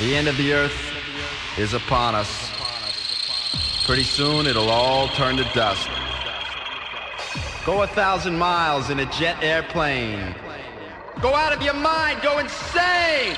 The end of the earth is upon us. Pretty soon it'll all turn to dust. Go a thousand miles in a jet airplane. Go out of your mind, go insane!